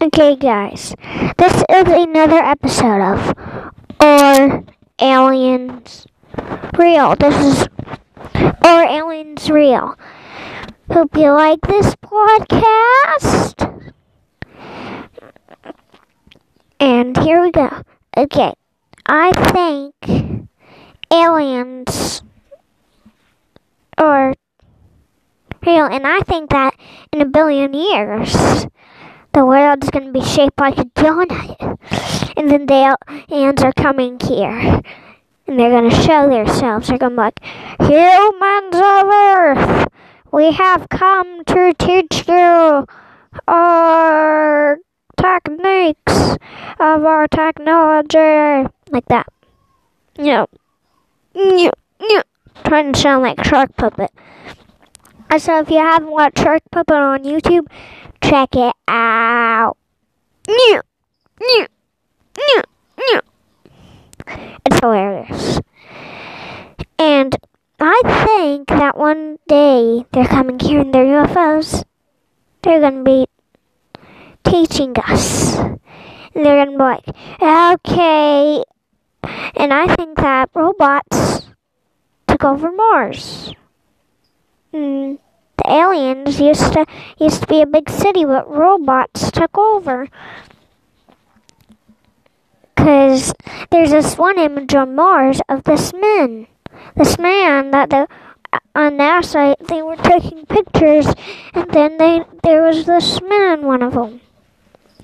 Okay, guys, this is another episode of Or Aliens Real. This is Or Aliens Real. Hope you like this podcast. And here we go. Okay, I think aliens are real, and I think that in a billion years the world is going to be shaped like a donut. And then the aliens are coming here. And they're going to show themselves. They're going to be like, Humans of Earth, we have come to teach you our techniques of our technology. Like that. You know. You. Trying to sound like Shark Puppet. So if you haven't watched Shark Puppet on YouTube, check it out. New, new, new, new. It's hilarious. And I think that one day they're coming here in their UFOs. They're to be teaching us. And they're to be like, okay. And I think that robots took over Mars. Mm the aliens used to used to be a big city, but robots took over. Cause there's this one image on Mars of this man, this man that the on NASA they were taking pictures, and then they there was this man, one of them.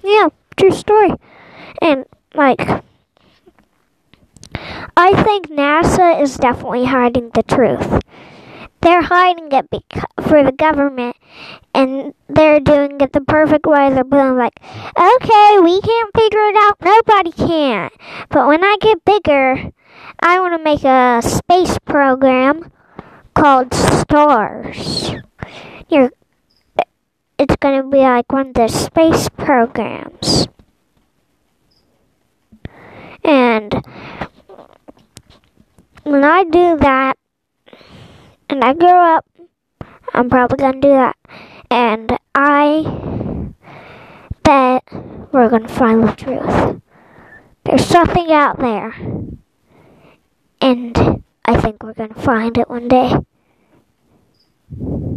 Yeah, true story. And like, I think NASA is definitely hiding the truth they're hiding it for the government and they're doing it the perfect way. They're being like, okay, we can't figure it out. Nobody can. But when I get bigger, I want to make a space program called STARS. You're, it's going to be like one of the space programs. And when I do that, I grow up, I'm probably gonna do that. And I bet we're gonna find the truth. There's something out there. And I think we're gonna find it one day.